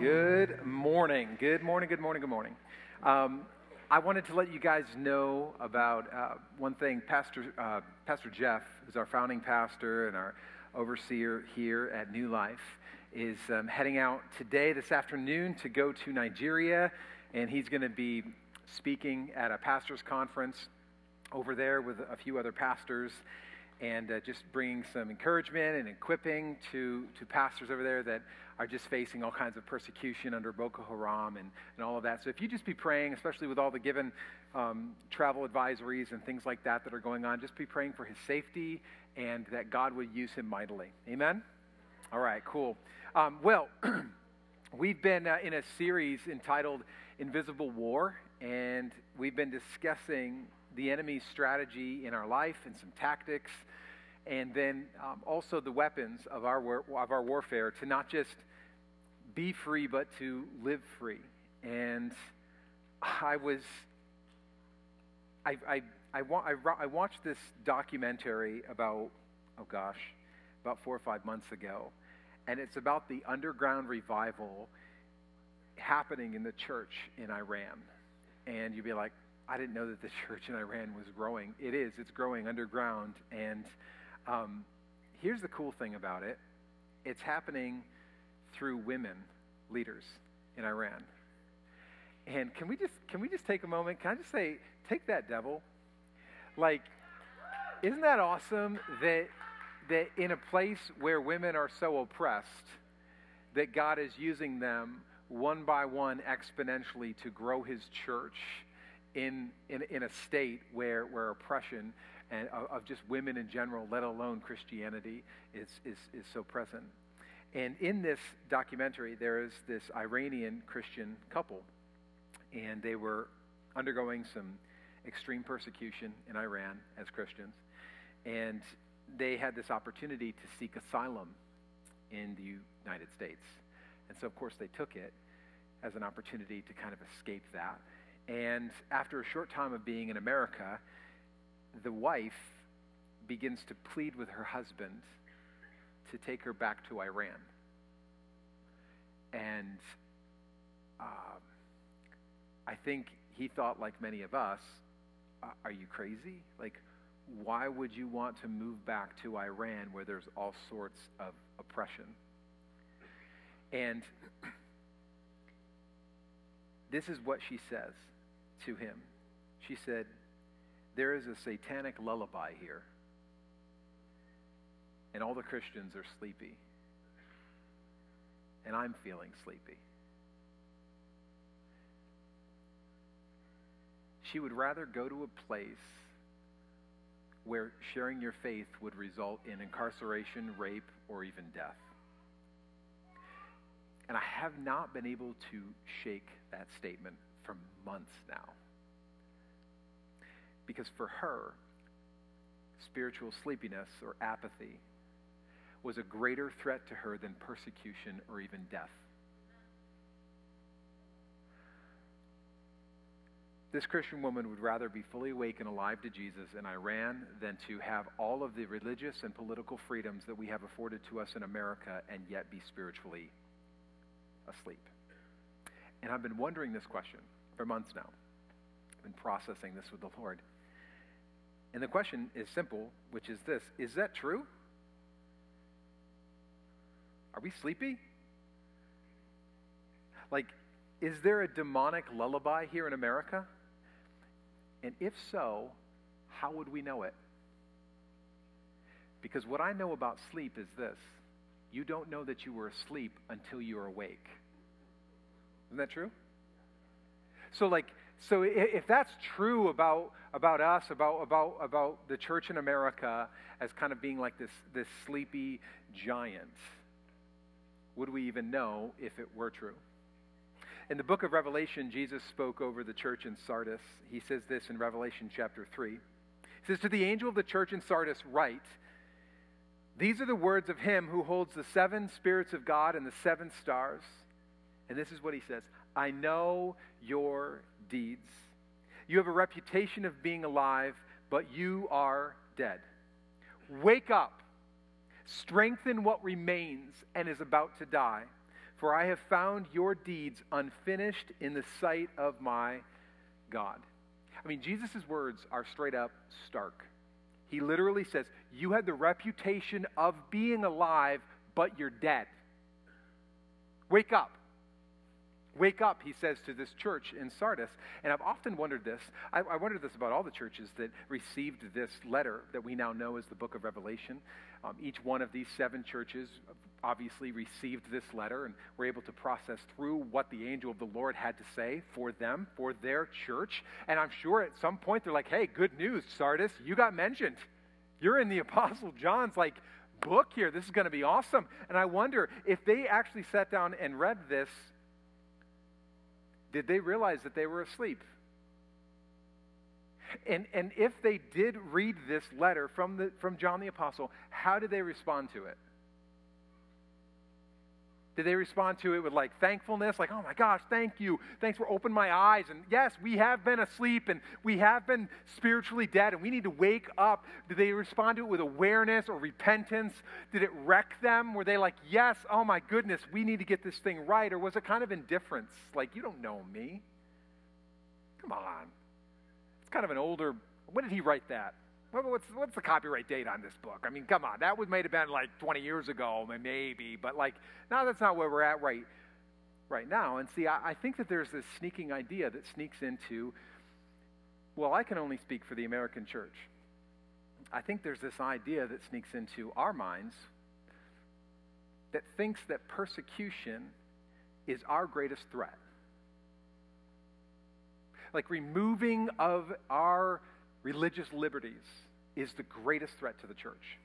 Good morning. Good morning. Good morning. Good morning. Um, I wanted to let you guys know about uh, one thing. Pastor uh, Pastor Jeff, who's our founding pastor and our overseer here at New Life, is um, heading out today, this afternoon, to go to Nigeria, and he's going to be speaking at a pastors' conference over there with a few other pastors and uh, just bringing some encouragement and equipping to, to pastors over there that are just facing all kinds of persecution under Boko Haram and, and all of that. So if you just be praying, especially with all the given um, travel advisories and things like that that are going on, just be praying for his safety and that God would use him mightily. Amen? All right, cool. Um, well, we've been uh, in a series entitled Invisible War, and we've been discussing the enemy's strategy in our life and some tactics, and then um, also the weapons of our, war- of our warfare to not just be free, but to live free. And I was, I, I, I, wa- I, I watched this documentary about, oh gosh, about four or five months ago, and it's about the underground revival happening in the church in Iran. And you'd be like, I didn't know that the church in Iran was growing. It is, it's growing underground. And um, here's the cool thing about it it's happening through women leaders in Iran. And can we just can we just take a moment? Can I just say, take that devil? Like, isn't that awesome that that in a place where women are so oppressed, that God is using them one by one exponentially to grow his church in, in, in a state where, where oppression and of, of just women in general, let alone Christianity, is, is, is so present. And in this documentary, there is this Iranian Christian couple, and they were undergoing some extreme persecution in Iran as Christians. And they had this opportunity to seek asylum in the United States. And so, of course, they took it as an opportunity to kind of escape that. And after a short time of being in America, the wife begins to plead with her husband to take her back to Iran. And um, I think he thought, like many of us, are you crazy? Like, why would you want to move back to Iran where there's all sorts of oppression? And this is what she says to him. She said, There is a satanic lullaby here, and all the Christians are sleepy, and I'm feeling sleepy. She would rather go to a place where sharing your faith would result in incarceration, rape, or even death. And I have not been able to shake that statement for months now. Because for her, spiritual sleepiness or apathy was a greater threat to her than persecution or even death. This Christian woman would rather be fully awake and alive to Jesus in Iran than to have all of the religious and political freedoms that we have afforded to us in America and yet be spiritually asleep. And I've been wondering this question for months now. I've been processing this with the Lord. And the question is simple, which is this Is that true? Are we sleepy? Like, is there a demonic lullaby here in America? And if so, how would we know it? Because what I know about sleep is this you don't know that you were asleep until you're awake. Isn't that true? So, like, so if that's true about, about us, about, about, about the church in America as kind of being like this, this sleepy giant, would we even know if it were true? In the book of Revelation, Jesus spoke over the church in Sardis. He says this in Revelation chapter 3. He says, To the angel of the church in Sardis, write, These are the words of him who holds the seven spirits of God and the seven stars. And this is what he says I know your deeds. You have a reputation of being alive, but you are dead. Wake up, strengthen what remains and is about to die. for I have found your deeds unfinished in the sight of my God. I mean, Jesus' words are straight up stark. He literally says, You had the reputation of being alive, but you're dead. Wake up. Wake up, he says to this church in Sardis. And I've often wondered this. I, I wondered this about all the churches that received this letter that we now know as the book of Revelation. Um, each one of these seven churches obviously received this letter and were able to process through what the angel of the Lord had to say for them, for their church. And I'm sure at some point they're like, hey, good news, Sardis, you got mentioned. You're in the Apostle John's like book here. This is going to be awesome. And I wonder if they actually sat down and read this did they realize that they were asleep? And, and if they did read this letter from, the, from John the Apostle, how did they respond to it? Did they respond to it with like thankfulness, like, oh my gosh, thank you. Thanks for opening my eyes. And yes, we have been asleep and we have been spiritually dead and we need to wake up. Did they respond to it with awareness or repentance? Did it wreck them? Were they like, yes, oh my goodness, we need to get this thing right? Or was it kind of indifference? Like, you don't know me. Come on. It's kind of an older, when did he write that? What's, what's the copyright date on this book? I mean, come on, that would may have been like 20 years ago, maybe, but like now that's not where we're at right, right now. And see, I, I think that there's this sneaking idea that sneaks into, well, I can only speak for the American church. I think there's this idea that sneaks into our minds that thinks that persecution is our greatest threat. Like removing of our religious liberties is the greatest threat to the church.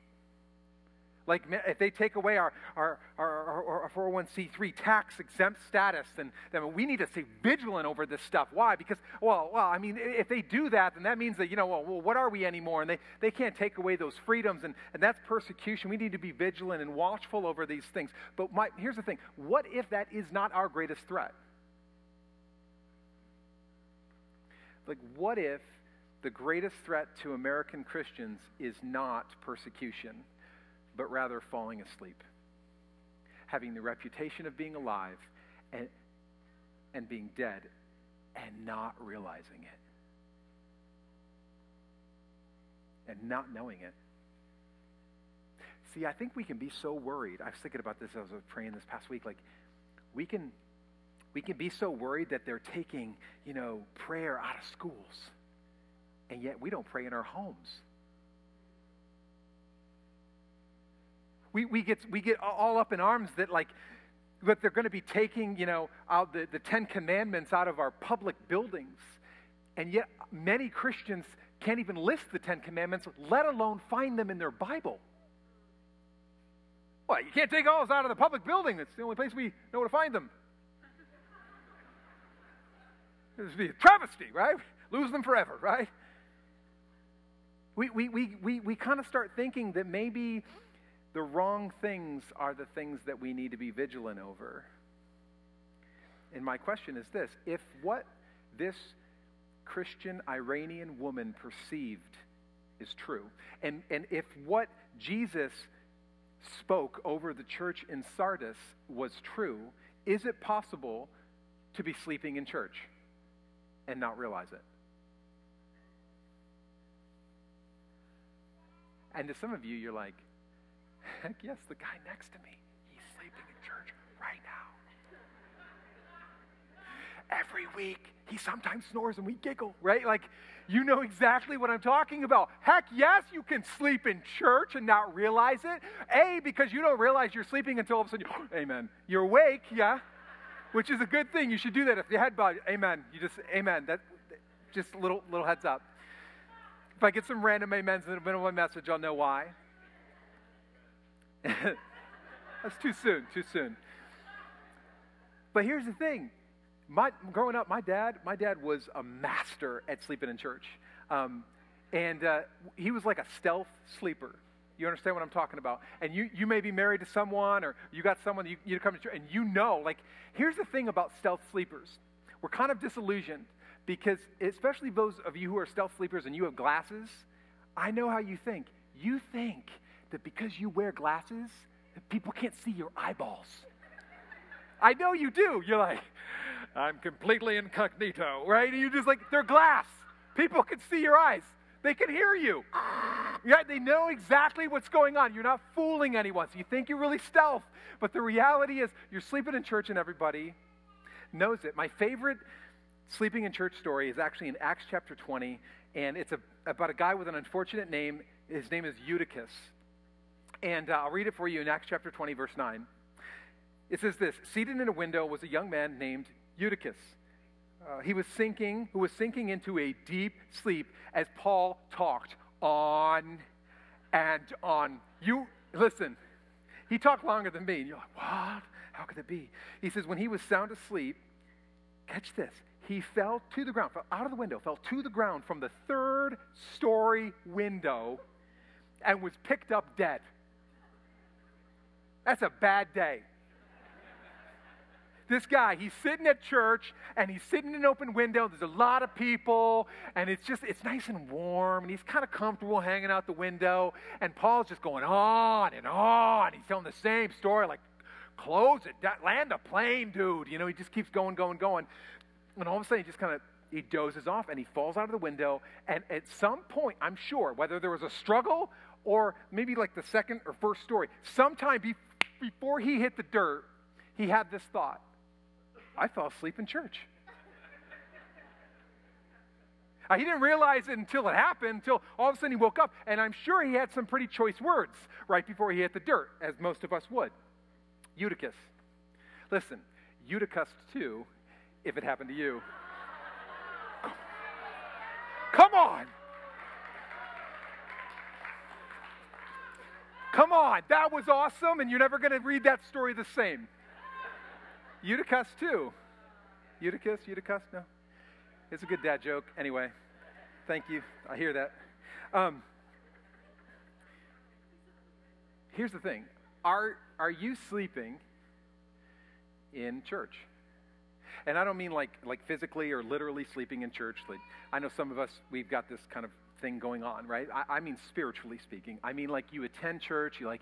Like if they take away our, our, our, our, 401c3 tax exempt status, then, then we need to stay vigilant over this stuff. Why? Because, well, well, I mean, if they do that, then that means that, you know, well, well what are we anymore? And they, they can't take away those freedoms, and, and that's persecution. We need to be vigilant and watchful over these things. But my, here's the thing what if that is not our greatest threat? Like, what if the greatest threat to American Christians is not persecution, but rather falling asleep, having the reputation of being alive and, and being dead and not realizing it, and not knowing it. See, I think we can be so worried. I was thinking about this as I was praying this past week. Like, we can, we can be so worried that they're taking, you know, prayer out of schools and yet we don't pray in our homes. We, we, get, we get all up in arms that, like, that they're going to be taking, you know, out the, the Ten Commandments out of our public buildings. And yet, many Christians can't even list the Ten Commandments, let alone find them in their Bible. Well, you can't take all those out of the public building. That's the only place we know where to find them. This would be a travesty, right? Lose them forever, right? We, we, we, we, we kind of start thinking that maybe the wrong things are the things that we need to be vigilant over. And my question is this if what this Christian Iranian woman perceived is true, and, and if what Jesus spoke over the church in Sardis was true, is it possible to be sleeping in church and not realize it? And to some of you, you're like, heck yes, the guy next to me, he's sleeping in church right now. Every week, he sometimes snores and we giggle, right? Like, you know exactly what I'm talking about. Heck yes, you can sleep in church and not realize it. A, because you don't realize you're sleeping until all of a sudden, you, amen. You're awake, yeah, which is a good thing. You should do that if your head bowed. Amen. You just, amen. That, just little, little heads up. If I get some random amens in the middle of my message, I'll know why. That's too soon, too soon. But here's the thing. My, growing up, my dad, my dad was a master at sleeping in church. Um, and uh, he was like a stealth sleeper. You understand what I'm talking about? And you, you may be married to someone or you got someone you, you come to church and you know, like, here's the thing about stealth sleepers. We're kind of disillusioned because, especially those of you who are stealth sleepers and you have glasses, I know how you think. You think that because you wear glasses, people can't see your eyeballs. I know you do. You're like, I'm completely incognito, right? And you're just like, they're glass. People can see your eyes. They can hear you. Yeah, they know exactly what's going on. You're not fooling anyone. So you think you're really stealth. But the reality is, you're sleeping in church and everybody knows it. My favorite sleeping in church story is actually in Acts chapter 20, and it's a, about a guy with an unfortunate name. His name is Eutychus. And uh, I'll read it for you in Acts chapter 20, verse 9. It says this Seated in a window was a young man named Eutychus. Uh, he was sinking, who was sinking into a deep sleep as Paul talked on and on. You, listen, he talked longer than me. And you're like, what? How could it be? He says, when he was sound asleep, catch this, he fell to the ground, fell out of the window, fell to the ground from the third story window and was picked up dead. That's a bad day. This guy, he's sitting at church and he's sitting in an open window. There's a lot of people and it's just, it's nice and warm and he's kind of comfortable hanging out the window. And Paul's just going on and on. He's telling the same story like, close it, land a plane, dude. You know, he just keeps going, going, going. And all of a sudden he just kind of, he dozes off and he falls out of the window. And at some point, I'm sure, whether there was a struggle or maybe like the second or first story, sometime be- before he hit the dirt, he had this thought I fell asleep in church. Uh, he didn't realize it until it happened, until all of a sudden he woke up. And I'm sure he had some pretty choice words right before he hit the dirt, as most of us would. Eutychus. Listen, Eutychus too, if it happened to you. Come on. Come on. That was awesome, and you're never going to read that story the same. Eutychus, too. Eutychus, Eutychus? No. It's a good dad joke. Anyway, thank you. I hear that. Um, here's the thing are, are you sleeping in church? And I don't mean like, like physically or literally sleeping in church. Like, I know some of us, we've got this kind of thing going on, right? I, I mean spiritually speaking. I mean like you attend church, you like,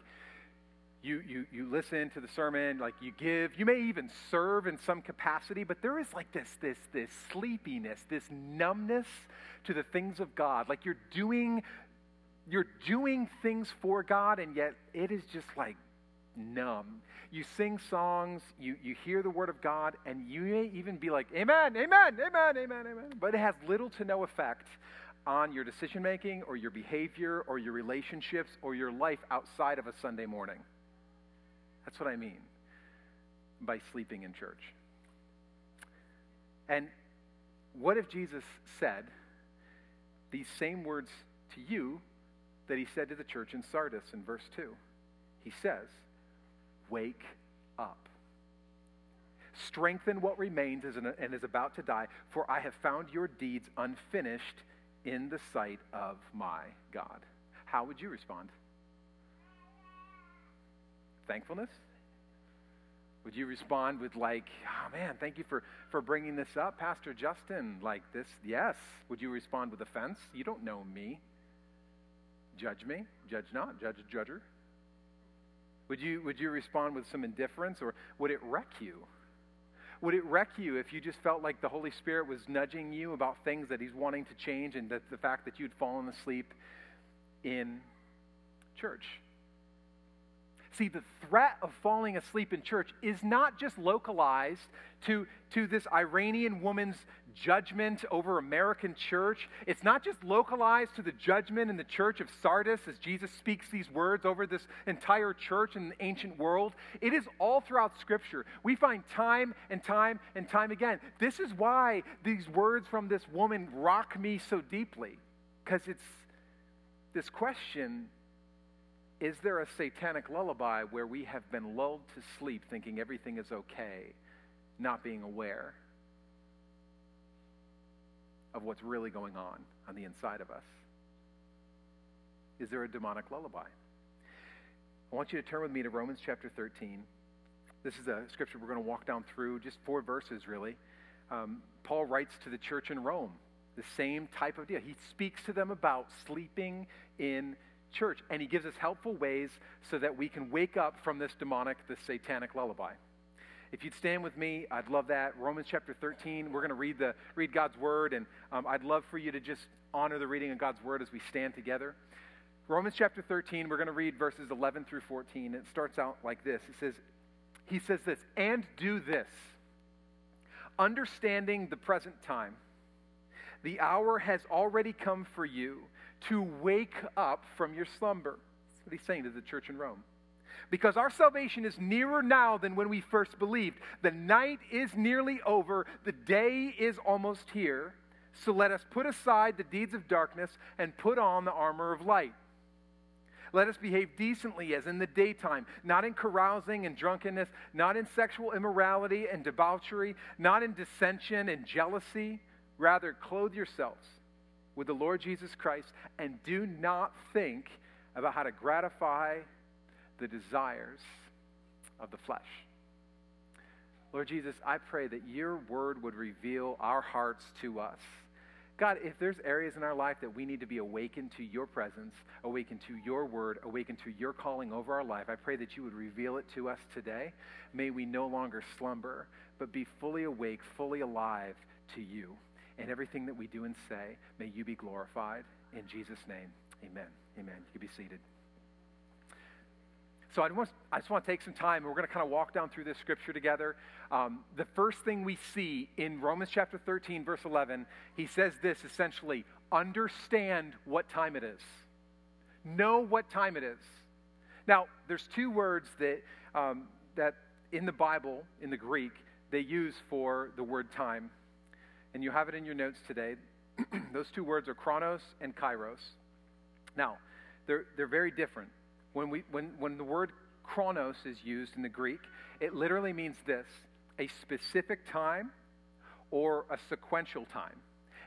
you, you, you listen to the sermon, like you give, you may even serve in some capacity, but there is like this, this, this sleepiness, this numbness to the things of God. Like you're doing, you're doing things for God, and yet it is just like numb. You sing songs, you, you hear the word of God, and you may even be like, Amen, Amen, Amen, Amen, Amen. But it has little to no effect on your decision making or your behavior or your relationships or your life outside of a Sunday morning. That's what I mean by sleeping in church. And what if Jesus said these same words to you that he said to the church in Sardis in verse 2? He says, Wake up. Strengthen what remains and is about to die, for I have found your deeds unfinished in the sight of my God. How would you respond? Thankfulness? Would you respond with, like, oh man, thank you for, for bringing this up, Pastor Justin? Like this, yes. Would you respond with offense? You don't know me. Judge me. Judge not. Judge judger. Would you, would you respond with some indifference, or would it wreck you? Would it wreck you if you just felt like the Holy Spirit was nudging you about things that He's wanting to change and that the fact that you'd fallen asleep in church? See, the threat of falling asleep in church is not just localized to, to this Iranian woman's judgment over American church. It's not just localized to the judgment in the church of Sardis as Jesus speaks these words over this entire church in the ancient world. It is all throughout Scripture. We find time and time and time again. This is why these words from this woman rock me so deeply, because it's this question is there a satanic lullaby where we have been lulled to sleep thinking everything is okay, not being aware of what's really going on on the inside of us? Is there a demonic lullaby? I want you to turn with me to Romans chapter 13. This is a scripture we're going to walk down through, just four verses really. Um, Paul writes to the church in Rome the same type of deal. He speaks to them about sleeping in church. And he gives us helpful ways so that we can wake up from this demonic, this satanic lullaby. If you'd stand with me, I'd love that. Romans chapter 13, we're going to read, the, read God's word, and um, I'd love for you to just honor the reading of God's word as we stand together. Romans chapter 13, we're going to read verses 11 through 14. It starts out like this It says, He says this, and do this, understanding the present time. The hour has already come for you to wake up from your slumber. That's what he's saying to the church in Rome because our salvation is nearer now than when we first believed. The night is nearly over, the day is almost here. So let us put aside the deeds of darkness and put on the armor of light. Let us behave decently as in the daytime, not in carousing and drunkenness, not in sexual immorality and debauchery, not in dissension and jealousy. Rather, clothe yourselves with the Lord Jesus Christ and do not think about how to gratify the desires of the flesh. Lord Jesus, I pray that your word would reveal our hearts to us. God, if there's areas in our life that we need to be awakened to your presence, awakened to your word, awakened to your calling over our life, I pray that you would reveal it to us today. May we no longer slumber, but be fully awake, fully alive to you. And everything that we do and say, may you be glorified. In Jesus' name, amen. Amen. You can be seated. So I, want, I just want to take some time, and we're going to kind of walk down through this scripture together. Um, the first thing we see in Romans chapter 13, verse 11, he says this essentially understand what time it is. Know what time it is. Now, there's two words that, um, that in the Bible, in the Greek, they use for the word time. And you have it in your notes today. Those two words are chronos and kairos. Now, they're, they're very different. When, we, when, when the word chronos is used in the Greek, it literally means this a specific time or a sequential time.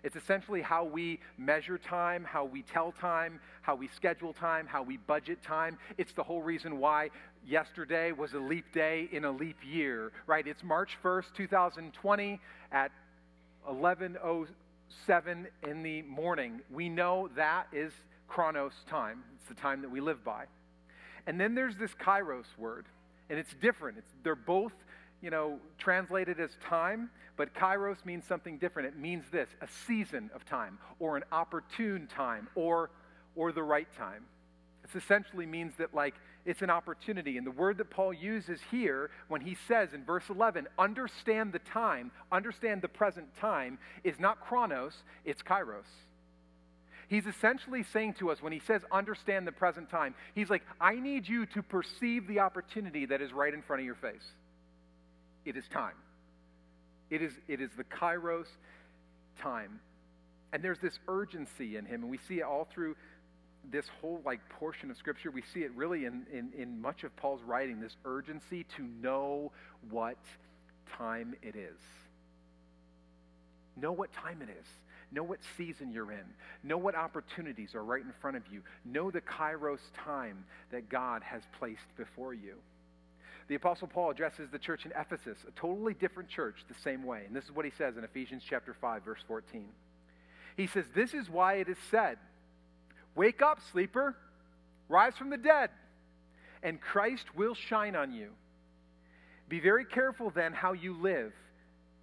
It's essentially how we measure time, how we tell time, how we schedule time, how we budget time. It's the whole reason why yesterday was a leap day in a leap year, right? It's March 1st, 2020 at 11:07 in the morning. We know that is chronos time. It's the time that we live by. And then there's this kairos word, and it's different. It's, they're both, you know, translated as time, but kairos means something different. It means this a season of time, or an opportune time, or, or the right time. It essentially means that, like, it's an opportunity. And the word that Paul uses here when he says in verse 11, understand the time, understand the present time, is not chronos, it's kairos. He's essentially saying to us when he says, understand the present time, he's like, I need you to perceive the opportunity that is right in front of your face. It is time. It is, it is the kairos time. And there's this urgency in him, and we see it all through this whole like portion of scripture. We see it really in, in, in much of Paul's writing, this urgency to know what time it is. Know what time it is. Know what season you're in. Know what opportunities are right in front of you. Know the kairos time that God has placed before you. The Apostle Paul addresses the church in Ephesus, a totally different church, the same way. And this is what he says in Ephesians chapter 5, verse 14. He says, This is why it is said, Wake up, sleeper, rise from the dead, and Christ will shine on you. Be very careful then how you live,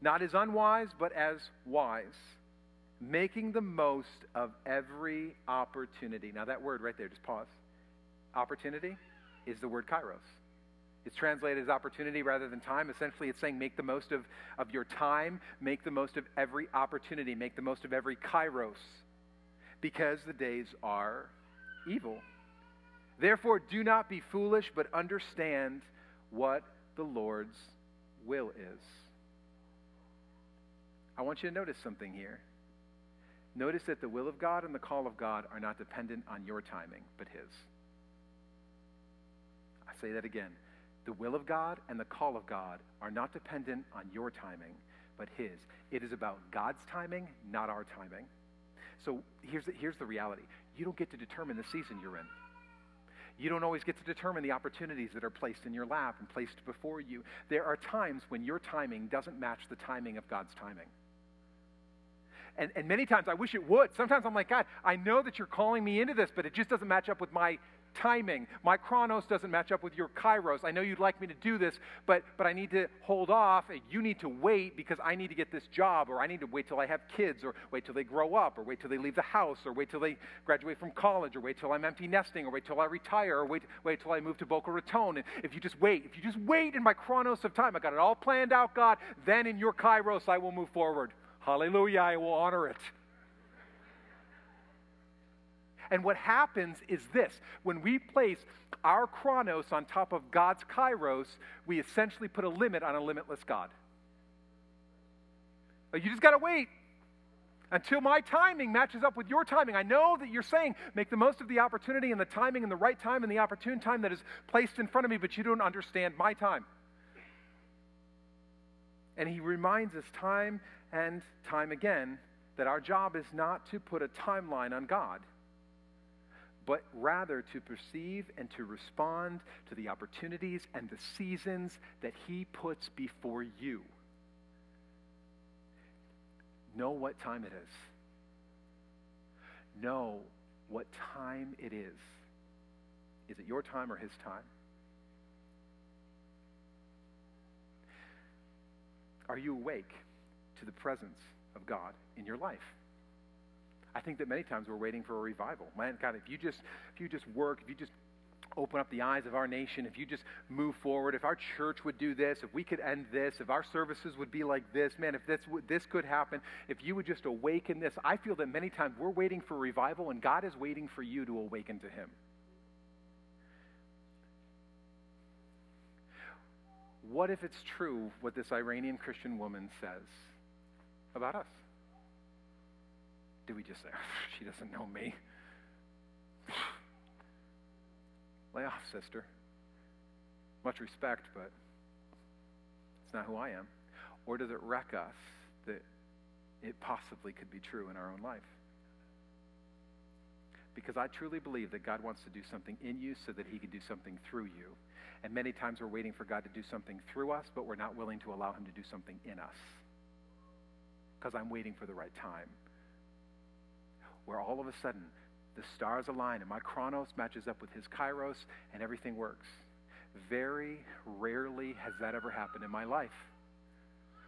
not as unwise, but as wise making the most of every opportunity. Now, that word right there, just pause. Opportunity is the word kairos. It's translated as opportunity rather than time. Essentially, it's saying make the most of, of your time, make the most of every opportunity, make the most of every kairos, because the days are evil. Therefore, do not be foolish, but understand what the Lord's will is. I want you to notice something here. Notice that the will of God and the call of God are not dependent on your timing, but His. I say that again. The will of God and the call of God are not dependent on your timing, but His. It is about God's timing, not our timing. So here's the, here's the reality you don't get to determine the season you're in. You don't always get to determine the opportunities that are placed in your lap and placed before you. There are times when your timing doesn't match the timing of God's timing. And, and many times I wish it would. Sometimes I'm like, God, I know that you're calling me into this, but it just doesn't match up with my timing. My chronos doesn't match up with your kairos. I know you'd like me to do this, but, but I need to hold off. You need to wait because I need to get this job, or I need to wait till I have kids, or wait till they grow up, or wait till they leave the house, or wait till they graduate from college, or wait till I'm empty nesting, or wait till I retire, or wait, wait till I move to Boca Raton. And if you just wait, if you just wait in my chronos of time, I got it all planned out, God, then in your kairos I will move forward. Hallelujah, I will honor it. And what happens is this when we place our chronos on top of God's kairos, we essentially put a limit on a limitless God. You just got to wait until my timing matches up with your timing. I know that you're saying make the most of the opportunity and the timing and the right time and the opportune time that is placed in front of me, but you don't understand my time. And he reminds us time and time again that our job is not to put a timeline on God but rather to perceive and to respond to the opportunities and the seasons that He puts before you. Know what time it is. Know what time it is. Is it your time or His time? Are you awake to the presence of God in your life? I think that many times we're waiting for a revival. Man, God, if you just if you just work, if you just open up the eyes of our nation, if you just move forward, if our church would do this, if we could end this, if our services would be like this, man, if this this could happen, if you would just awaken this, I feel that many times we're waiting for revival and God is waiting for you to awaken to him. What if it's true what this Iranian Christian woman says about us? Do we just say, she doesn't know me? Lay off, sister. Much respect, but it's not who I am. Or does it wreck us that it possibly could be true in our own life? Because I truly believe that God wants to do something in you so that he can do something through you. And many times we're waiting for God to do something through us, but we're not willing to allow him to do something in us. Because I'm waiting for the right time where all of a sudden the stars align and my chronos matches up with his kairos and everything works. Very rarely has that ever happened in my life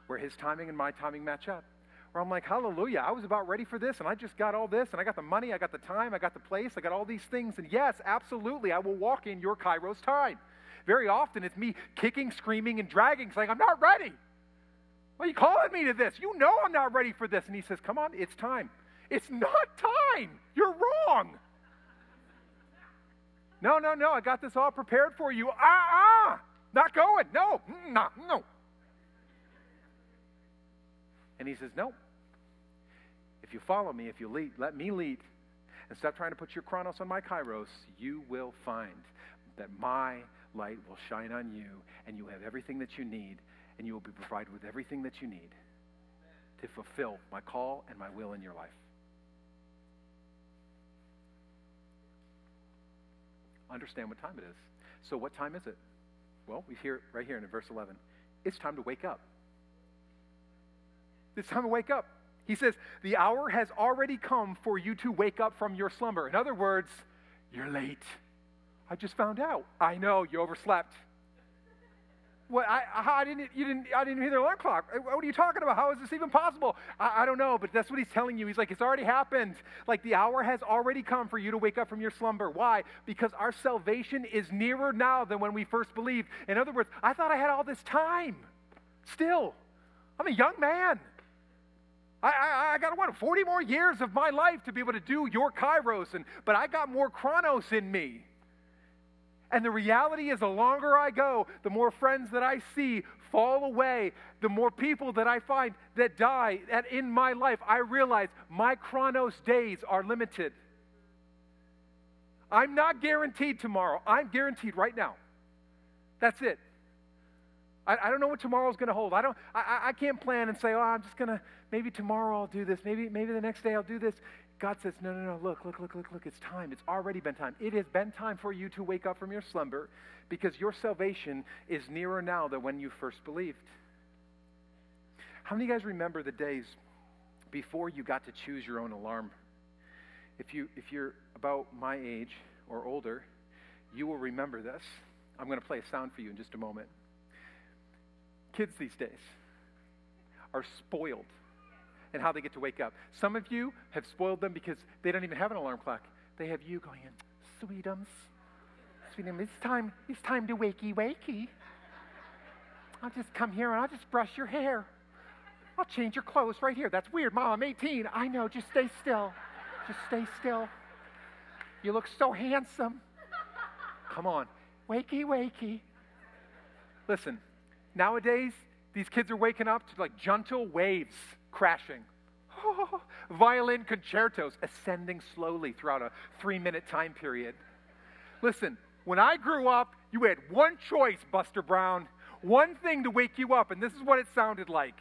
where his timing and my timing match up. Where I'm like, hallelujah, I was about ready for this and I just got all this and I got the money, I got the time, I got the place, I got all these things. And yes, absolutely, I will walk in your kairos time. Very often it's me kicking, screaming, and dragging, saying, I'm not ready. Why are you calling me to this? You know I'm not ready for this. And he says, Come on, it's time. It's not time. You're wrong. No, no, no. I got this all prepared for you. Ah, ah. Not going. No, no, no. And he says, No. If you follow me, if you lead, let me lead, and stop trying to put your chronos on my kairos, you will find that my light will shine on you, and you have everything that you need, and you will be provided with everything that you need to fulfill my call and my will in your life. Understand what time it is. So, what time is it? Well, we hear it right here in verse 11. It's time to wake up. It's time to wake up. He says, The hour has already come for you to wake up from your slumber. In other words, you're late. I just found out. I know, you overslept. What, I, I, didn't, you didn't, I didn't hear the alarm clock. Uh, what are you talking about? How is this even possible? I, I don't know, but that's what he's telling you. He's like, it's already happened. Like the hour has already come for you to wake up from your slumber. Why? Because our salvation is nearer now than when we first believed. In other words, I thought I had all this time. Still, I'm a young man. I, I, I, got what 40 more years of my life to be able to do your kairos, and but I got more chronos in me. And the reality is, the longer I go, the more friends that I see fall away, the more people that I find that die. That in my life, I realize my chronos days are limited. I'm not guaranteed tomorrow. I'm guaranteed right now. That's it. I, I don't know what tomorrow's going to hold. I don't. I, I can't plan and say, "Oh, I'm just going to maybe tomorrow I'll do this. Maybe maybe the next day I'll do this." God says, no, no, no, look, look, look, look, look, it's time. It's already been time. It has been time for you to wake up from your slumber because your salvation is nearer now than when you first believed. How many of you guys remember the days before you got to choose your own alarm? If, you, if you're about my age or older, you will remember this. I'm going to play a sound for you in just a moment. Kids these days are spoiled in how they get to wake up. Some of you have spoiled them because they don't even have an alarm clock. They have you going in, sweetums, sweetums, it's time, it's time to wakey wakey. I'll just come here and I'll just brush your hair. I'll change your clothes right here. That's weird, Mom. I'm 18. I know. Just stay still. Just stay still. You look so handsome. Come on. Wakey, wakey. Listen, nowadays, these kids are waking up to like gentle waves crashing. violin concertos ascending slowly throughout a three minute time period. Listen, when I grew up, you had one choice, Buster Brown, one thing to wake you up, and this is what it sounded like.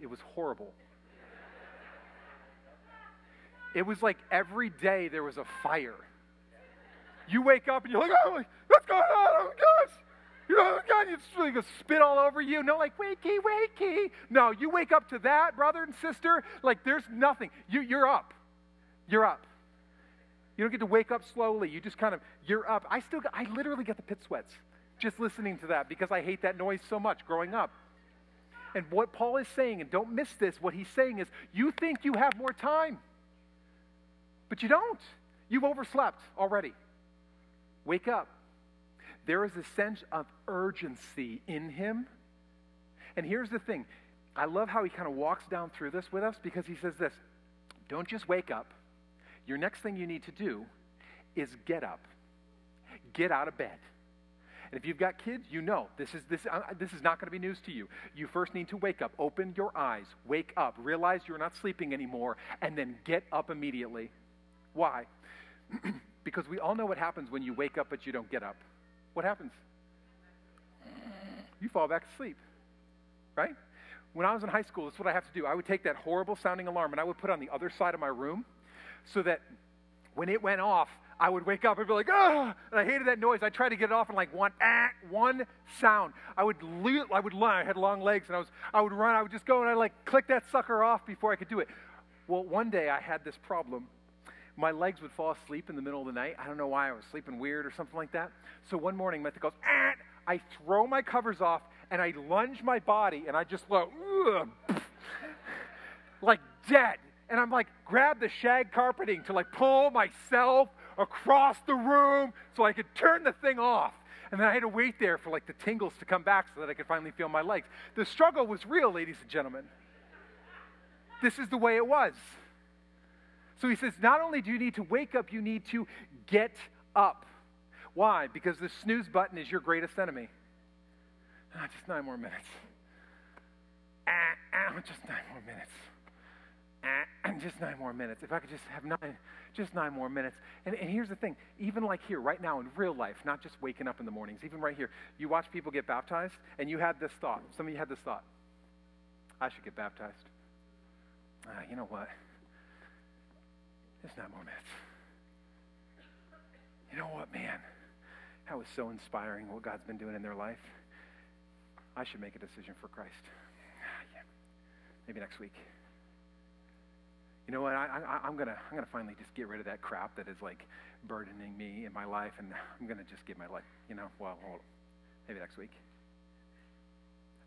It was horrible. It was like every day there was a fire. You wake up and you're like, oh, what's going on? Oh, gosh. You know, oh, God, it's like a spit all over you. No, like, wakey, wakey. No, you wake up to that, brother and sister, like there's nothing. You, you're up. You're up. You don't get to wake up slowly. You just kind of, you're up. I still, I literally get the pit sweats just listening to that because I hate that noise so much growing up. And what Paul is saying, and don't miss this, what he's saying is, you think you have more time, but you don't. You've overslept already. Wake up. There is a sense of urgency in him. And here's the thing I love how he kind of walks down through this with us because he says this don't just wake up. Your next thing you need to do is get up, get out of bed. And if you've got kids, you know this is, this, uh, this is not going to be news to you. You first need to wake up, open your eyes, wake up, realize you're not sleeping anymore, and then get up immediately. Why? because we all know what happens when you wake up but you don't get up. What happens? You fall back asleep, right? When I was in high school, that's what I have to do. I would take that horrible sounding alarm and I would put it on the other side of my room so that when it went off, I would wake up and be like, ah, and I hated that noise. I tried to get it off in like one, ah, one sound. I would, le- I would run. I had long legs, and I was, I would run. I would just go and I like click that sucker off before I could do it. Well, one day I had this problem. My legs would fall asleep in the middle of the night. I don't know why I was sleeping weird or something like that. So one morning, Method goes, I throw my covers off and I lunge my body and I just go, like dead. And I'm like, grab the shag carpeting to like pull myself across the room so I could turn the thing off. And then I had to wait there for like the tingles to come back so that I could finally feel my legs. The struggle was real, ladies and gentlemen. This is the way it was. So he says, not only do you need to wake up, you need to get up. Why? Because the snooze button is your greatest enemy. Ah, just nine more minutes. Ah, ah, just nine more minutes. Ah, just nine more minutes. If I could just have nine, just nine more minutes. And, and here's the thing even like here, right now in real life, not just waking up in the mornings, even right here, you watch people get baptized, and you had this thought. Some of you had this thought I should get baptized. Ah, you know what? Nine more minutes. You know what, man? That was so inspiring what God's been doing in their life. I should make a decision for Christ. Ah, yeah. Maybe next week. You know what? I, am gonna I'm gonna finally just get rid of that crap that is like burdening me in my life, and I'm gonna just give my life. You know, well, hold, maybe next week.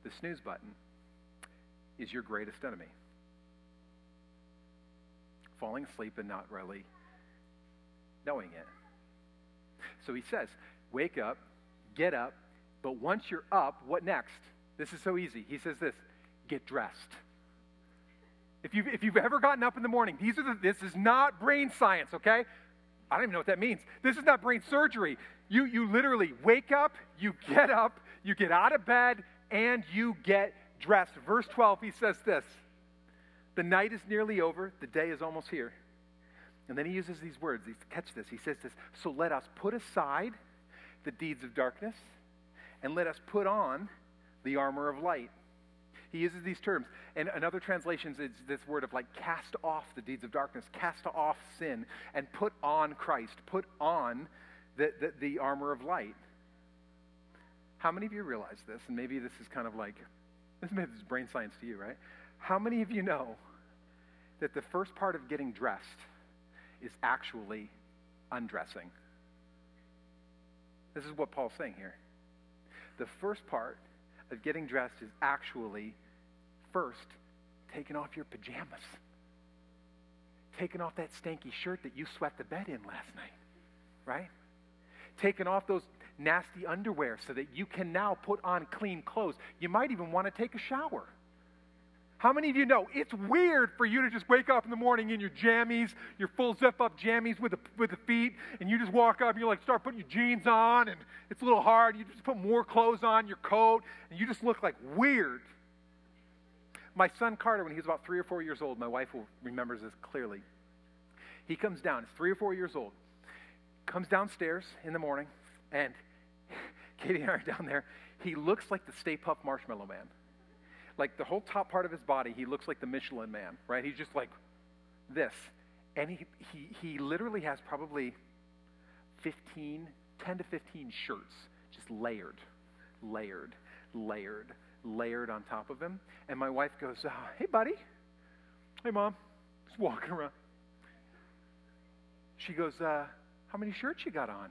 The snooze button is your greatest enemy. Falling asleep and not really knowing it. So he says, wake up, get up, but once you're up, what next? This is so easy. He says this get dressed. If you've, if you've ever gotten up in the morning, these are the, this is not brain science, okay? I don't even know what that means. This is not brain surgery. You, you literally wake up, you get up, you get out of bed, and you get dressed. Verse 12, he says this The night is nearly over, the day is almost here. And then he uses these words. Catch this. He says this So let us put aside the deeds of darkness and let us put on the armor of light. He uses these terms. And in other translations, it's this word of like cast off the deeds of darkness, cast off sin, and put on Christ, put on the, the, the armor of light. How many of you realize this? And maybe this is kind of like this is brain science to you, right? How many of you know that the first part of getting dressed is actually undressing? This is what Paul's saying here. The first part of getting dressed is actually first taking off your pajamas, taking off that stanky shirt that you sweat the bed in last night, right? Taking off those nasty underwear so that you can now put on clean clothes. You might even want to take a shower. How many of you know it's weird for you to just wake up in the morning in your jammies, your full zip up jammies with the, with the feet, and you just walk up and you like start putting your jeans on, and it's a little hard. You just put more clothes on, your coat, and you just look like weird. My son Carter, when he was about three or four years old, my wife remembers this clearly. He comes down, he's three or four years old, comes downstairs in the morning, and Katie and I are down there. He looks like the Stay Puft Marshmallow Man like the whole top part of his body, he looks like the Michelin man, right? He's just like this. And he, he, he literally has probably 15, 10 to 15 shirts, just layered, layered, layered, layered on top of him. And my wife goes, oh, Hey, buddy. Hey, mom. Just walking around. She goes, uh, How many shirts you got on?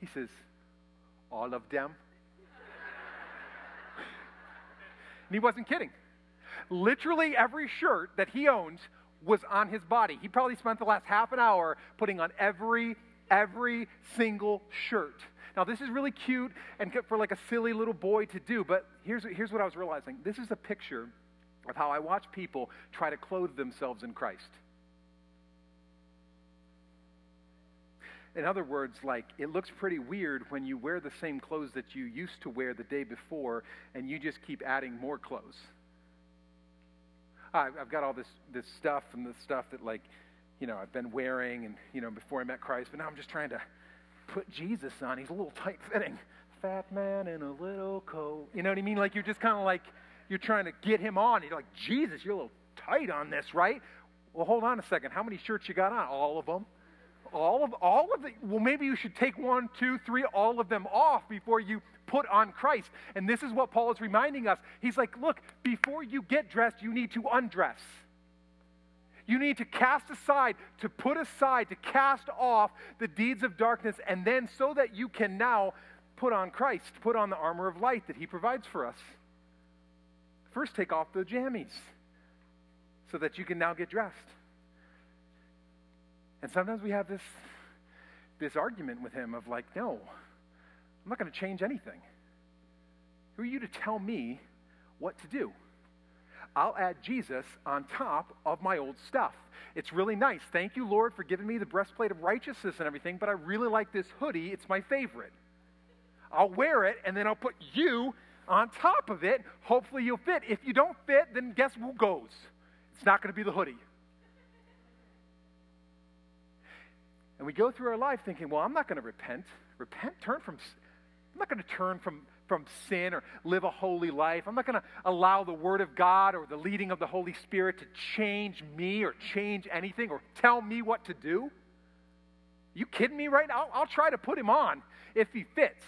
He says, All of them. And he wasn't kidding. Literally every shirt that he owns was on his body. He probably spent the last half an hour putting on every every single shirt. Now, this is really cute and for like a silly little boy to do, but here's, here's what I was realizing. This is a picture of how I watch people try to clothe themselves in Christ. In other words, like it looks pretty weird when you wear the same clothes that you used to wear the day before and you just keep adding more clothes. I've got all this, this stuff and the stuff that, like, you know, I've been wearing and, you know, before I met Christ, but now I'm just trying to put Jesus on. He's a little tight fitting. Fat man in a little coat. You know what I mean? Like, you're just kind of like, you're trying to get him on. You're like, Jesus, you're a little tight on this, right? Well, hold on a second. How many shirts you got on? All of them all of all of the well maybe you should take one two three all of them off before you put on christ. And this is what paul is reminding us. He's like look before you get dressed you need to undress. You need to cast aside to put aside to cast off the deeds of darkness and then so that you can now put on christ put on the armor of light that he provides for us. First take off the jammies so that you can now get dressed and sometimes we have this, this argument with him of like, no, I'm not going to change anything. Who are you to tell me what to do? I'll add Jesus on top of my old stuff. It's really nice. Thank you, Lord, for giving me the breastplate of righteousness and everything, but I really like this hoodie. It's my favorite. I'll wear it, and then I'll put you on top of it. Hopefully, you'll fit. If you don't fit, then guess who goes? It's not going to be the hoodie. And we go through our life thinking, well, I'm not going to repent. Repent, turn from, I'm not going to turn from, from sin or live a holy life. I'm not going to allow the Word of God or the leading of the Holy Spirit to change me or change anything or tell me what to do. You kidding me right now? I'll, I'll try to put him on if he fits.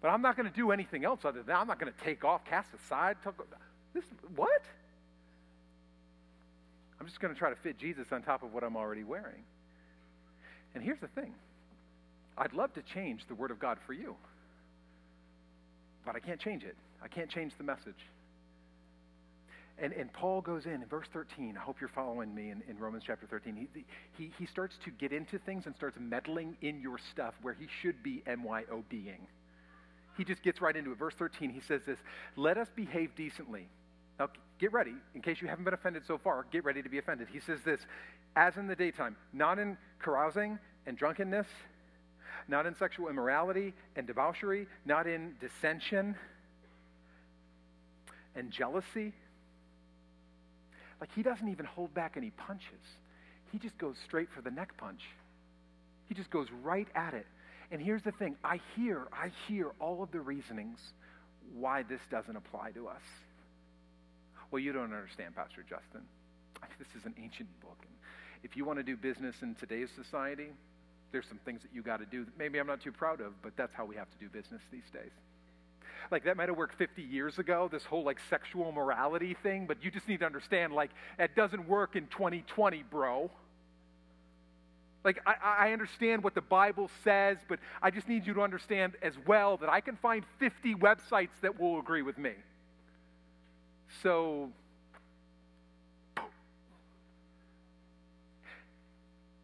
But I'm not going to do anything else other than that. I'm not going to take off, cast aside. Talk, this, what? I'm just going to try to fit Jesus on top of what I'm already wearing. And here's the thing I'd love to change the Word of God for you, but I can't change it. I can't change the message. And, and Paul goes in in verse 13. I hope you're following me in, in Romans chapter 13. He, he, he starts to get into things and starts meddling in your stuff where he should be MYO being. He just gets right into it. Verse 13, he says this Let us behave decently now, get ready. In case you haven't been offended so far, get ready to be offended. He says this as in the daytime, not in carousing and drunkenness, not in sexual immorality and debauchery, not in dissension and jealousy. Like he doesn't even hold back any punches. He just goes straight for the neck punch. He just goes right at it. And here's the thing I hear, I hear all of the reasonings why this doesn't apply to us. Well, you don't understand, Pastor Justin. This is an ancient book. And if you want to do business in today's society, there's some things that you got to do that maybe I'm not too proud of, but that's how we have to do business these days. like that might have worked 50 years ago, this whole like sexual morality thing, but you just need to understand like it doesn't work in 2020, bro. Like, I, I, understand what the Bible says, but I just need you to understand as well that I can find 50 websites that will agree with me. So,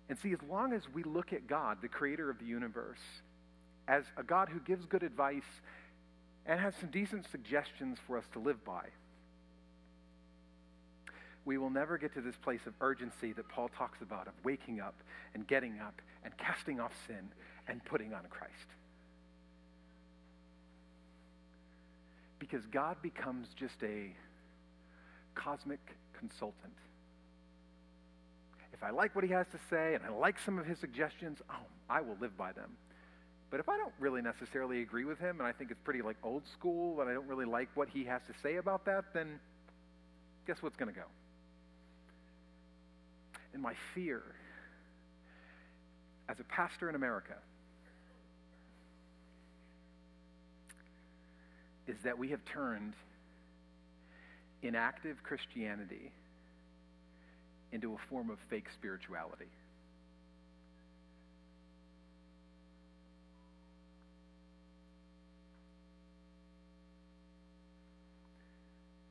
and see, as long as we look at God, the creator of the universe, as a God who gives good advice and has some decent suggestions for us to live by, we will never get to this place of urgency that Paul talks about of waking up and getting up and casting off sin and putting on Christ. Because God becomes just a cosmic consultant. If I like what he has to say and I like some of his suggestions, oh, I will live by them. But if I don't really necessarily agree with him and I think it's pretty like old school and I don't really like what he has to say about that, then guess what's going to go? And my fear as a pastor in America is that we have turned inactive Christianity into a form of fake spirituality.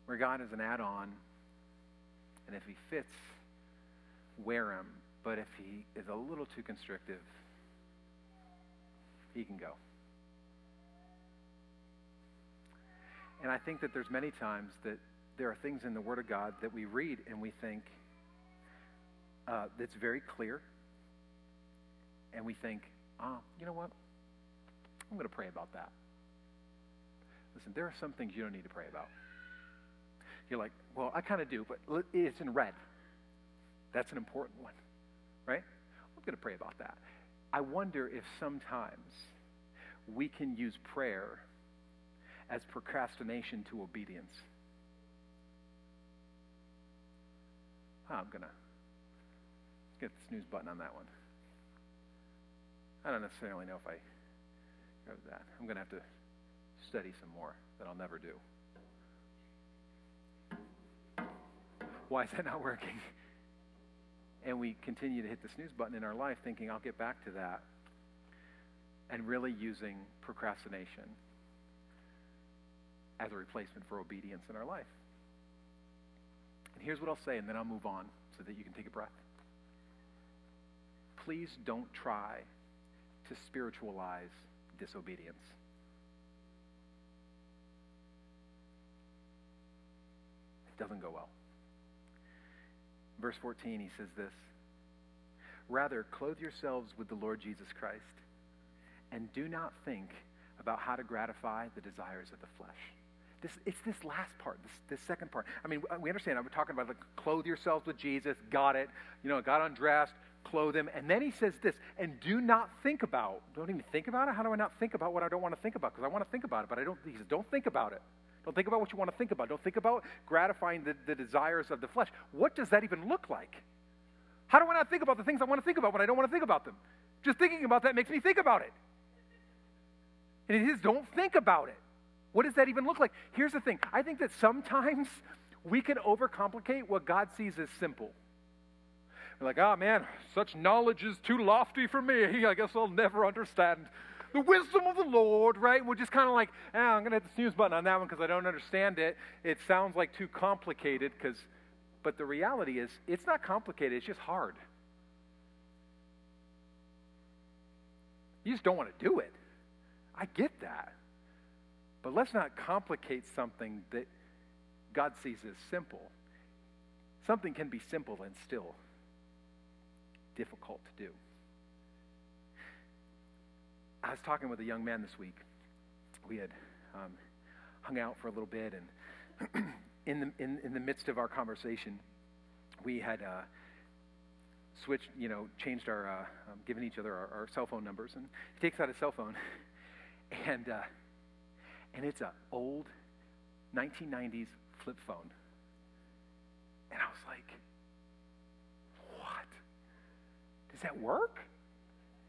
Where God is an add on, and if He fits, wear him. But if he is a little too constrictive, he can go. And I think that there's many times that there are things in the Word of God that we read and we think uh, that's very clear. And we think, oh, you know what? I'm going to pray about that. Listen, there are some things you don't need to pray about. You're like, well, I kind of do, but it's in red. That's an important one, right? I'm going to pray about that. I wonder if sometimes we can use prayer as procrastination to obedience. I'm going to get the snooze button on that one. I don't necessarily know if I go with that. I'm going to have to study some more that I'll never do. Why is that not working? and we continue to hit the snooze button in our life thinking, I'll get back to that, and really using procrastination as a replacement for obedience in our life. And here's what I'll say, and then I'll move on so that you can take a breath. Please don't try to spiritualize disobedience. It doesn't go well. Verse 14, he says this Rather, clothe yourselves with the Lord Jesus Christ, and do not think about how to gratify the desires of the flesh. This, it's this last part, this, this second part. I mean, we understand, I'm talking about like, clothe yourselves with Jesus, got it. You know, got undressed, clothe him. And then he says this, and do not think about, don't even think about it? How do I not think about what I don't want to think about? Because I want to think about it, but I don't, he says, don't think about it. Don't think about what you want to think about. Don't think about gratifying the, the desires of the flesh. What does that even look like? How do I not think about the things I want to think about when I don't want to think about them? Just thinking about that makes me think about it. And it is, don't think about it. What does that even look like? Here's the thing I think that sometimes we can overcomplicate what God sees as simple. We're like, oh man, such knowledge is too lofty for me. I guess I'll never understand the wisdom of the Lord, right? We're just kind of like, oh, I'm going to hit the snooze button on that one because I don't understand it. It sounds like too complicated because, but the reality is, it's not complicated, it's just hard. You just don't want to do it. I get that. But let's not complicate something that God sees as simple. Something can be simple and still difficult to do. I was talking with a young man this week. We had um, hung out for a little bit, and in, the, in, in, the midst of our conversation, we had uh, switched, you know, changed our, uh, um, given each other our, our, cell phone numbers. And he takes out his cell phone, and, uh, and it's an old 1990s flip phone. And I was like, what? Does that work?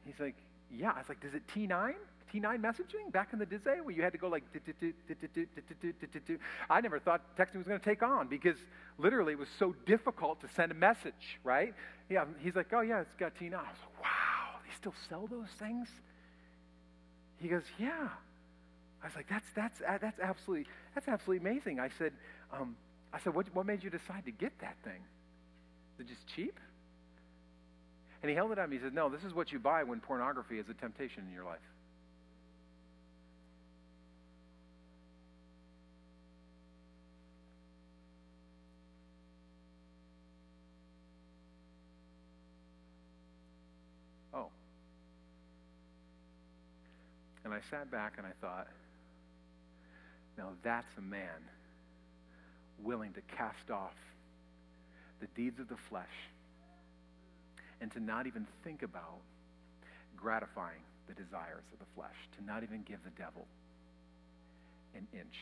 He's like, yeah. I was like, does it T9? T9 messaging back in the day where you had to go like, I never thought texting was going to take on because literally it was so difficult to send a message, right? Yeah, he's like, oh yeah, it's got T9. I was like, wow, they still sell those things? He goes, yeah. I was like, that's, that's, that's, absolutely, that's absolutely amazing. I said, um, I said, what, what made you decide to get that thing? Is it just cheap? And he held it up. He said, No, this is what you buy when pornography is a temptation in your life. Oh. And I sat back and I thought, now that's a man willing to cast off the deeds of the flesh and to not even think about gratifying the desires of the flesh, to not even give the devil an inch.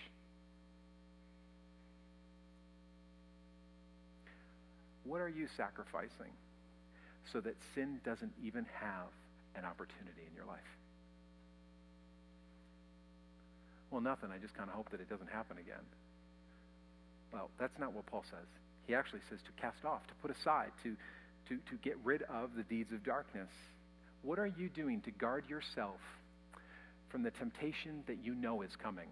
What are you sacrificing so that sin doesn't even have an opportunity in your life? Well, nothing. I just kind of hope that it doesn't happen again. Well, that's not what Paul says. He actually says to cast off, to put aside, to to, to get rid of the deeds of darkness. What are you doing to guard yourself from the temptation that you know is coming?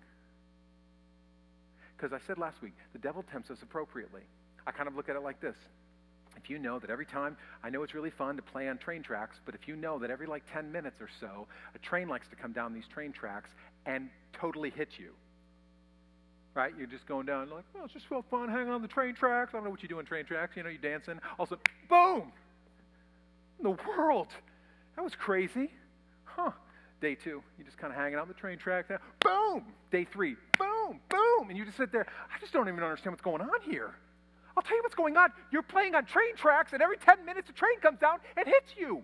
Because I said last week, the devil tempts us appropriately. I kind of look at it like this. If you know that every time, I know it's really fun to play on train tracks, but if you know that every like 10 minutes or so, a train likes to come down these train tracks and totally hit you, right? You're just going down like, oh, it's just so fun hanging on the train tracks. I don't know what you do on train tracks. You know, you're dancing. All of a sudden, boom! In the world. That was crazy. Huh. Day two, you're just kind of hanging out on the train tracks. Now, boom! Day three, boom, boom. And you just sit there. I just don't even understand what's going on here. I'll tell you what's going on. You're playing on train tracks, and every 10 minutes a train comes down and hits you.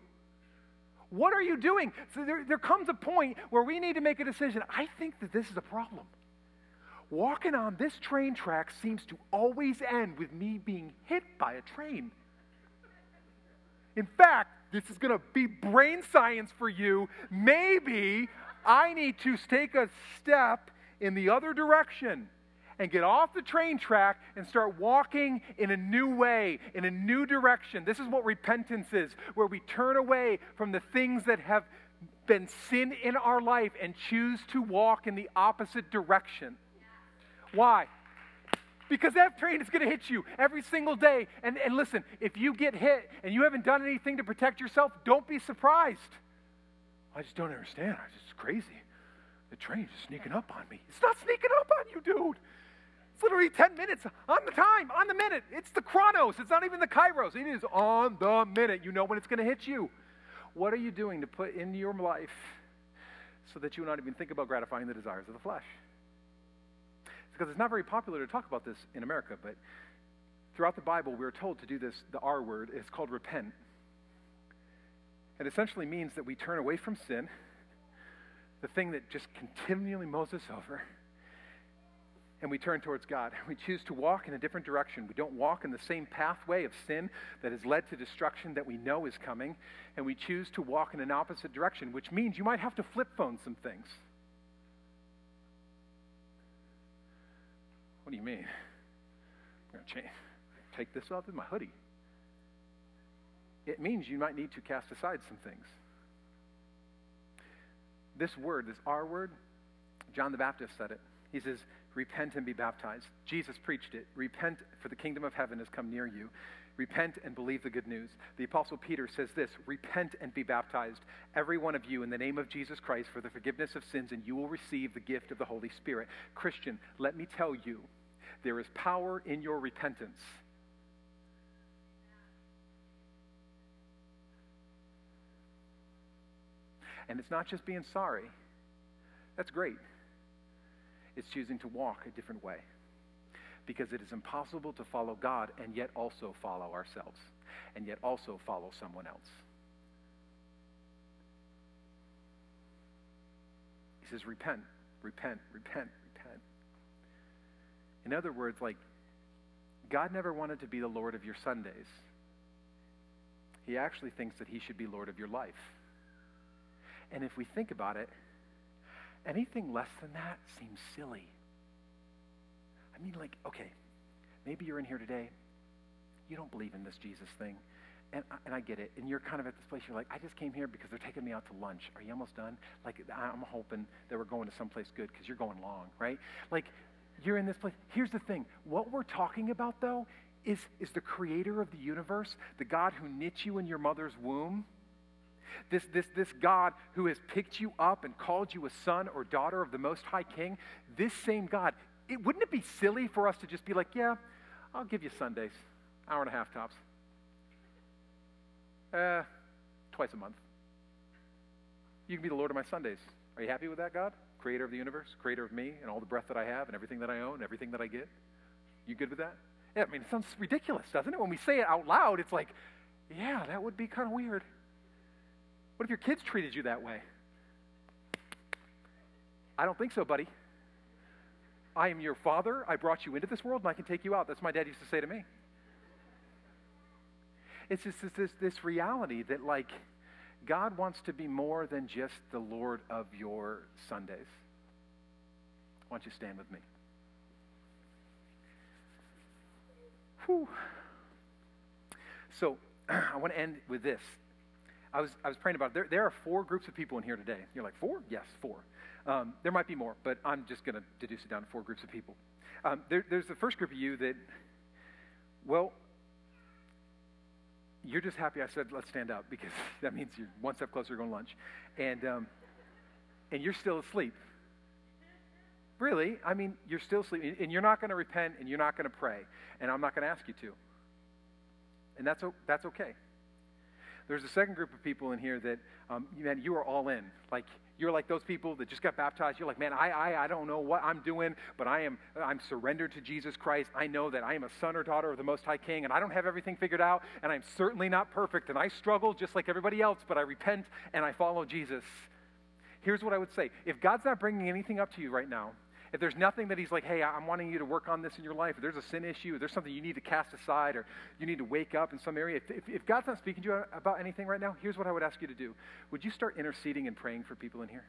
What are you doing? So there, there comes a point where we need to make a decision. I think that this is a problem walking on this train track seems to always end with me being hit by a train. In fact, this is going to be brain science for you. Maybe I need to take a step in the other direction and get off the train track and start walking in a new way, in a new direction. This is what repentance is, where we turn away from the things that have been sin in our life and choose to walk in the opposite direction. Why? Because that train is going to hit you every single day. And, and listen, if you get hit and you haven't done anything to protect yourself, don't be surprised. I just don't understand. It's just crazy. The train's just sneaking up on me. It's not sneaking up on you, dude. It's literally 10 minutes on the time, on the minute. It's the chronos. It's not even the kairos. It is on the minute. You know when it's going to hit you. What are you doing to put into your life so that you will not even think about gratifying the desires of the flesh? because it's not very popular to talk about this in America, but throughout the Bible, we're told to do this, the R word. It's called repent. It essentially means that we turn away from sin, the thing that just continually mows us over, and we turn towards God. We choose to walk in a different direction. We don't walk in the same pathway of sin that has led to destruction that we know is coming, and we choose to walk in an opposite direction, which means you might have to flip phone some things. What do you mean? I'm going to change, take this off in my hoodie. It means you might need to cast aside some things. This word, this R word, John the Baptist said it. He says, Repent and be baptized. Jesus preached it. Repent, for the kingdom of heaven has come near you. Repent and believe the good news. The Apostle Peter says this Repent and be baptized, every one of you, in the name of Jesus Christ, for the forgiveness of sins, and you will receive the gift of the Holy Spirit. Christian, let me tell you there is power in your repentance. And it's not just being sorry. That's great. It's choosing to walk a different way. Because it is impossible to follow God and yet also follow ourselves, and yet also follow someone else. He says, Repent, Repent, repent, repent, in other words, like, God never wanted to be the Lord of your Sundays. He actually thinks that He should be Lord of your life. And if we think about it, anything less than that seems silly. I mean, like, okay, maybe you're in here today, you don't believe in this Jesus thing. And, and I get it. And you're kind of at this place, you're like, I just came here because they're taking me out to lunch. Are you almost done? Like, I'm hoping that we're going to someplace good because you're going long, right? Like, you're in this place. Here's the thing what we're talking about, though, is, is the creator of the universe, the God who knit you in your mother's womb. This, this, this God who has picked you up and called you a son or daughter of the Most High King, this same God, it, wouldn't it be silly for us to just be like, yeah, I'll give you Sundays, hour and a half tops? Uh, twice a month. You can be the Lord of my Sundays. Are you happy with that, God? Creator of the universe, creator of me, and all the breath that I have, and everything that I own, everything that I get? You good with that? Yeah, I mean, it sounds ridiculous, doesn't it? When we say it out loud, it's like, yeah, that would be kind of weird. What if your kids treated you that way? I don't think so, buddy. I am your father. I brought you into this world, and I can take you out. That's what my dad used to say to me. It's just this, this, this reality that, like, God wants to be more than just the Lord of your Sundays. Why don't you stand with me? Whew. So, I want to end with this. I was, I was praying about it. There, there are four groups of people in here today. You're like, four? Yes, four. Um, there might be more, but I'm just going to deduce it down to four groups of people. Um, there, there's the first group of you that, well, you're just happy I said let's stand up because that means you're one step closer to going to lunch, and um, and you're still asleep. Really, I mean, you're still asleep, and you're not going to repent, and you're not going to pray, and I'm not going to ask you to. And that's that's okay. There's a second group of people in here that, um, man, you are all in. Like you're like those people that just got baptized. You're like, man, I, I, I don't know what I'm doing, but I am, I'm surrendered to Jesus Christ. I know that I am a son or daughter of the Most High King, and I don't have everything figured out, and I'm certainly not perfect, and I struggle just like everybody else, but I repent and I follow Jesus. Here's what I would say: If God's not bringing anything up to you right now, if there's nothing that he's like, hey, I'm wanting you to work on this in your life, if there's a sin issue, if there's something you need to cast aside, or you need to wake up in some area, if, if, God's not speaking to you about anything right now, here's what I would ask you to do. Would you start interceding and praying for people in here?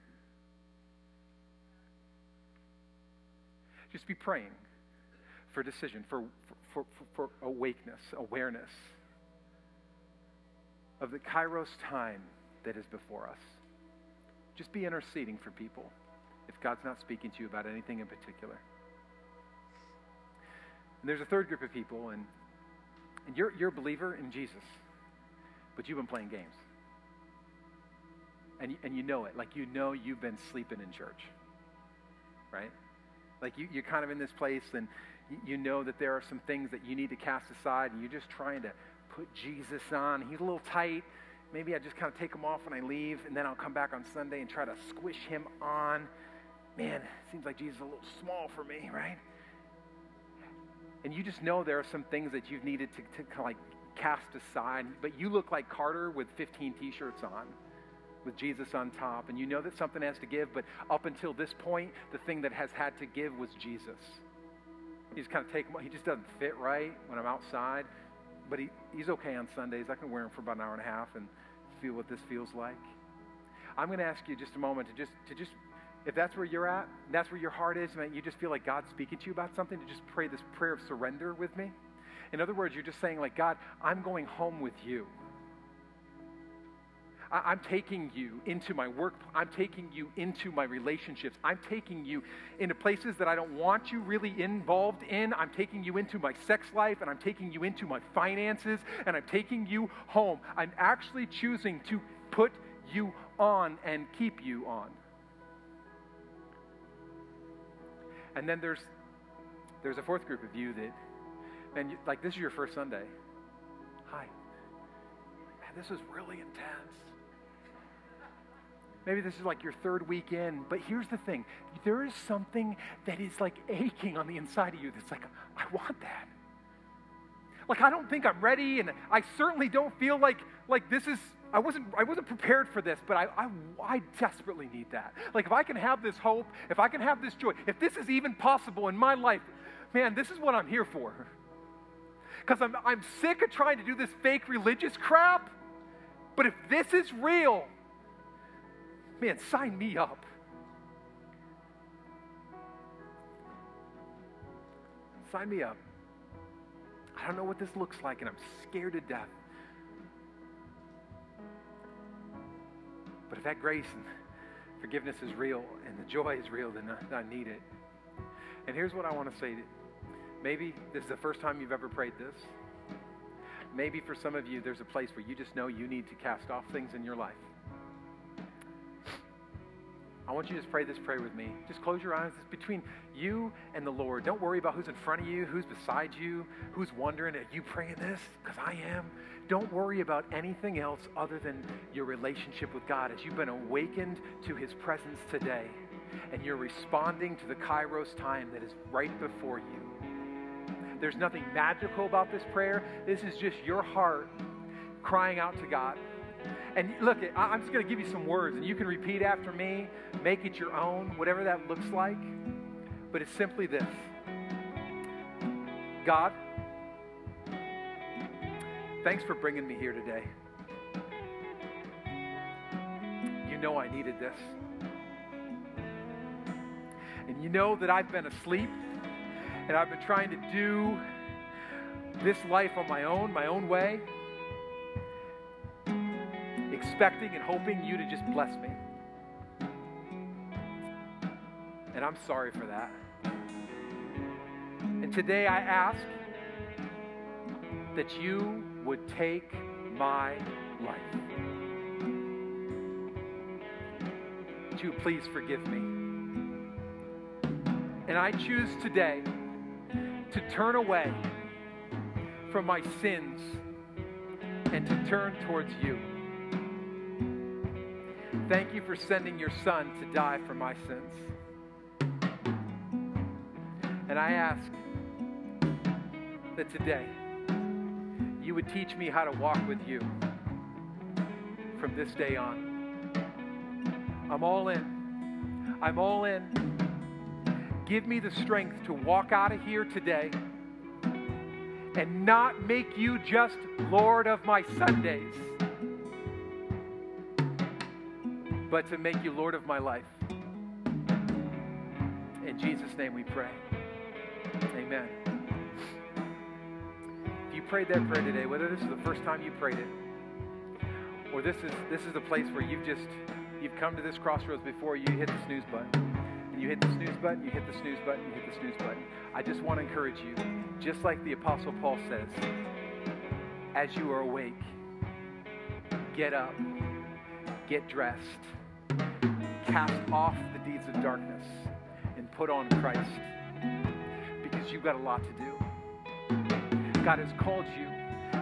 Just be praying for decision, for, for, for, for awakeness, awareness of the kairos time that is before us. Just be interceding for people if God's not speaking to you about anything in particular. And there's a third group of people, and, and you're, you're a believer in Jesus, but you've been playing games. And, and you know it. Like, you know you've been sleeping in church, right? Like, you, you're kind of in this place, and you know that there are some things that you need to cast aside, and you're just trying to put Jesus on. He's a little tight. Maybe I just kind of take him off when I leave, and then I'll come back on Sunday and try to squish him on man, it seems like Jesus is a little small for me, right? And you just know there are some things that you've needed to, to kind of like cast aside, but you look like Carter with 15 t shirts on with Jesus on top, and you know that something has to give, but up until this point, the thing that has had to give was Jesus. He just kind of him, he just doesn't fit right when I'm outside, but he, he's okay on Sundays. I can wear him for about an hour and a half and feel what this feels like. I'm going to ask you just a moment to just to just if that's where you're at, that's where your heart is, and you just feel like God's speaking to you about something, to just pray this prayer of surrender with me. In other words, you're just saying, like, God, I'm going home with you. I- am taking you into my work. I'm taking you into my relationships. I'm taking you into places that I don't want you really involved in. I'm taking you into my sex life and I'm taking you into my finances and I'm taking you home. I'm actually choosing to put you on and keep you on. And then there's there's a fourth group of you that, man, you, like this is your first Sunday. Hi. Man, this is really intense. Maybe this is like your third week in, but here's the thing there is something that is like aching on the inside of you that's like, I want that. Like, I don't think I'm ready, and I certainly don't feel like, like this is I wasn't, I wasn't prepared for this, but I, I, I desperately need that. Like, if I can have this hope, if I can have this joy, if this is even possible in my life, man, this is what I'm here for. Because I'm, I'm sick of trying to do this fake religious crap, but if this is real, man, sign me up. Sign me up. I don't know what this looks like, and I'm scared to death. But if that grace and forgiveness is real and the joy is real, then I, I need it. And here's what I want to say Maybe this is the first time you've ever prayed this. Maybe for some of you, there's a place where you just know you need to cast off things in your life. I want you to just pray this prayer with me. Just close your eyes. It's between you and the Lord. Don't worry about who's in front of you, who's beside you, who's wondering, are you praying this? Because I am. Don't worry about anything else other than your relationship with God as you've been awakened to his presence today and you're responding to the kairos time that is right before you. There's nothing magical about this prayer. This is just your heart crying out to God. And look, I'm just going to give you some words, and you can repeat after me, make it your own, whatever that looks like. But it's simply this God, thanks for bringing me here today. You know I needed this. And you know that I've been asleep and I've been trying to do this life on my own, my own way, expecting and hoping you to just bless me. And I'm sorry for that. And today I ask that you would take my life. To please forgive me. And I choose today to turn away from my sins and to turn towards you. Thank you for sending your son to die for my sins. And I ask that today you would teach me how to walk with you from this day on. I'm all in. I'm all in. Give me the strength to walk out of here today and not make you just Lord of my Sundays, but to make you Lord of my life. In Jesus' name we pray. Amen. If you prayed that prayer today, whether this is the first time you prayed it, or this is this is the place where you've just you've come to this crossroads before you hit the snooze button And you hit the snooze button, you hit the snooze button, you hit the snooze button. I just want to encourage you, just like the Apostle Paul says, as you are awake, get up, get dressed, cast off the deeds of darkness, and put on Christ because you've got a lot to do. God has called you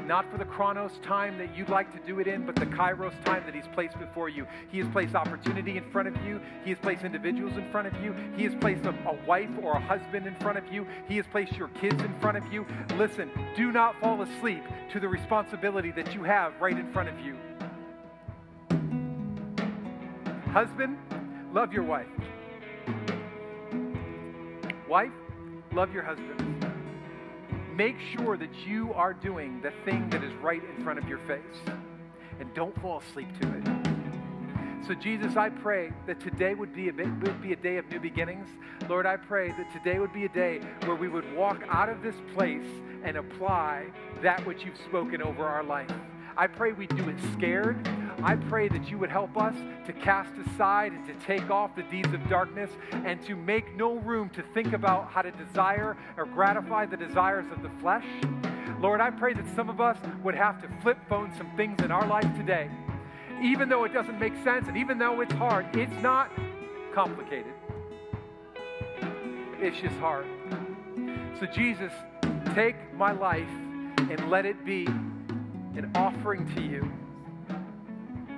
not for the chronos time that you'd like to do it in, but the kairos time that He's placed before you. He has placed opportunity in front of you. He has placed individuals in front of you. He has placed a, a wife or a husband in front of you. He has placed your kids in front of you. Listen, do not fall asleep to the responsibility that you have right in front of you. Husband, love your wife. Wife, love your husband make sure that you are doing the thing that is right in front of your face. And don't fall asleep to it. So, Jesus, I pray that today would be, a, would be a day of new beginnings. Lord, I pray that today would be a day where we would walk out of this place and apply that which you've spoken over our life. I pray we do it scared. I pray that you would help us to cast aside and to take off the deeds of darkness and to make no room to think about how to desire or gratify the desires of the flesh. Lord, I pray that some of us would have to flip phone some things in our life today. Even though it doesn't make sense and even though it's hard, it's not complicated. It's just hard. So, Jesus, take my life and let it be an offering to you.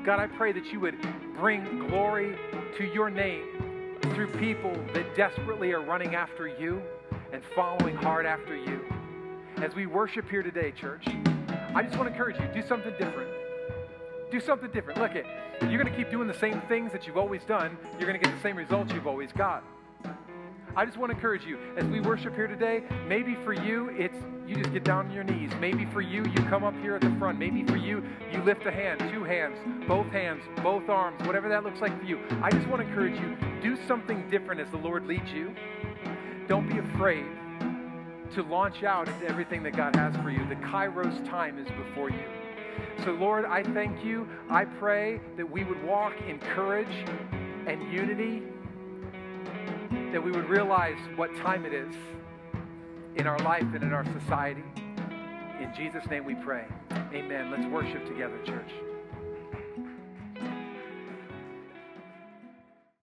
God, I pray that you would bring glory to your name through people that desperately are running after you and following hard after you. As we worship here today, church, I just want to encourage you do something different. Do something different. Look, it, you're going to keep doing the same things that you've always done, you're going to get the same results you've always got. I just want to encourage you as we worship here today. Maybe for you, it's you just get down on your knees. Maybe for you, you come up here at the front. Maybe for you, you lift a hand, two hands, both hands, both arms, whatever that looks like for you. I just want to encourage you do something different as the Lord leads you. Don't be afraid to launch out into everything that God has for you. The Kairos time is before you. So, Lord, I thank you. I pray that we would walk in courage and unity, that we would realize what time it is in our life and in our society. In Jesus' name we pray. Amen. Let's worship together, church.